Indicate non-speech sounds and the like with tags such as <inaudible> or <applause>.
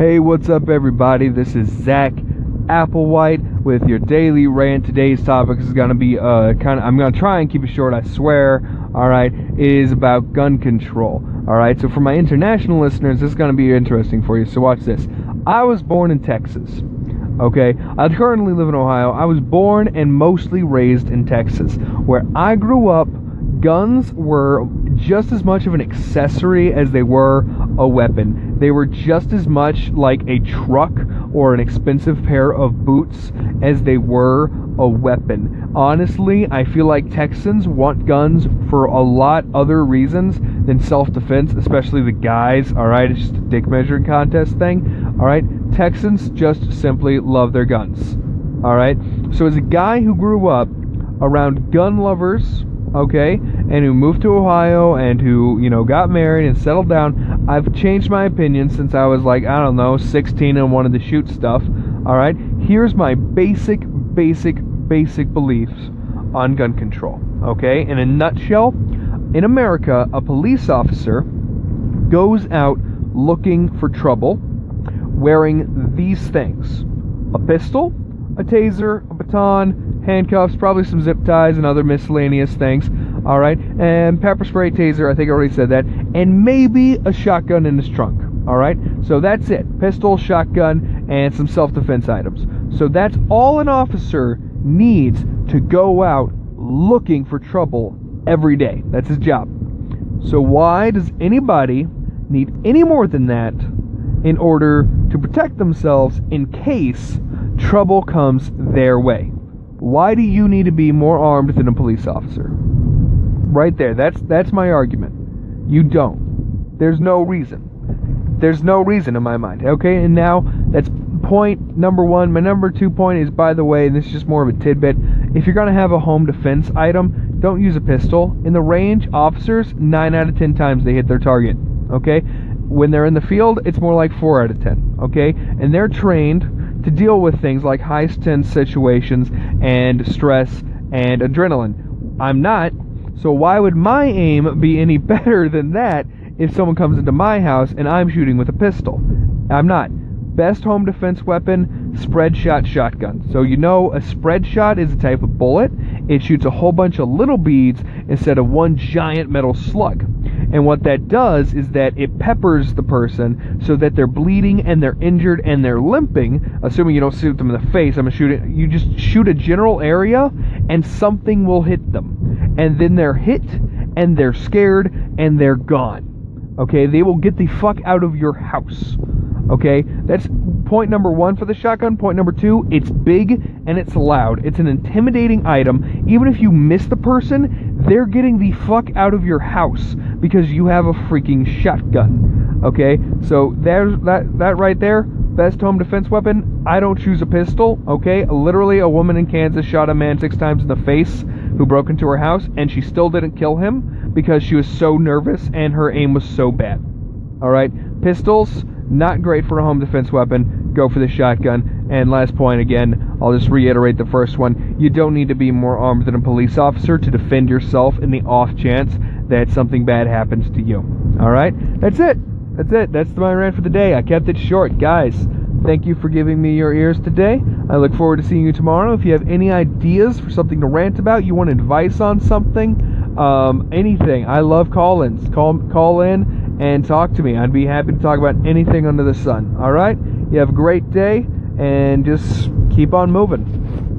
Hey, what's up, everybody? This is Zach Applewhite with your daily rant. Today's topic is going to be uh, kind of, I'm going to try and keep it short, I swear. All right, is about gun control. All right, so for my international listeners, this is going to be interesting for you. So, watch this. I was born in Texas. Okay, I currently live in Ohio. I was born and mostly raised in Texas, where I grew up. Guns were just as much of an accessory as they were a weapon. They were just as much like a truck or an expensive pair of boots as they were a weapon. Honestly, I feel like Texans want guns for a lot other reasons than self-defense, especially the guys, all right? It's just a dick measuring contest thing. All right? Texans just simply love their guns. All right? So as a guy who grew up around gun lovers, okay, and who moved to Ohio and who, you know, got married and settled down, I've changed my opinion since I was like, I don't know, 16 and wanted to shoot stuff. All right, here's my basic, basic, basic beliefs on gun control. Okay, in a nutshell, in America, a police officer goes out looking for trouble wearing these things a pistol, a taser, a baton, handcuffs, probably some zip ties and other miscellaneous things. All right, and pepper spray, taser. I think I already said that, and maybe a shotgun in his trunk. All right, so that's it: pistol, shotgun, and some self-defense items. So that's all an officer needs to go out looking for trouble every day. That's his job. So why does anybody need any more than that in order to protect themselves in case trouble comes their way? Why do you need to be more armed than a police officer? Right there. That's that's my argument. You don't. There's no reason. There's no reason in my mind. Okay, and now that's point number one. My number two point is, by the way, and this is just more of a tidbit. If you're gonna have a home defense item, don't use a pistol. In the range, officers nine out of ten times they hit their target. Okay, when they're in the field, it's more like four out of ten. Okay, and they're trained to deal with things like high tense situations and stress and adrenaline. I'm not, so why would my aim be any <laughs> better than that if someone comes into my house and I'm shooting with a pistol? I'm not. Best home defense weapon, spread shot shotgun. So you know a spread shot is a type of bullet. It shoots a whole bunch of little beads instead of one giant metal slug. And what that does is that it peppers the person so that they're bleeding and they're injured and they're limping. Assuming you don't shoot them in the face, I'm gonna shoot it. You just shoot a general area and something will hit them. And then they're hit and they're scared and they're gone. Okay, they will get the fuck out of your house. Okay, that's point number one for the shotgun. Point number two, it's big and it's loud. It's an intimidating item. Even if you miss the person, they're getting the fuck out of your house because you have a freaking shotgun. Okay, so there's that that right there. Best home defense weapon. I don't choose a pistol. Okay, literally, a woman in Kansas shot a man six times in the face who broke into her house, and she still didn't kill him because she was so nervous and her aim was so bad. All right, pistols not great for a home defense weapon. Go for the shotgun. And last point again, I'll just reiterate the first one. You don't need to be more armed than a police officer to defend yourself in the off chance that something bad happens to you. All right? That's it. That's it. That's my rant for the day. I kept it short. Guys, thank you for giving me your ears today. I look forward to seeing you tomorrow. If you have any ideas for something to rant about, you want advice on something, um, anything, I love call ins. Call, call in and talk to me. I'd be happy to talk about anything under the sun. All right? You have a great day and just keep on moving.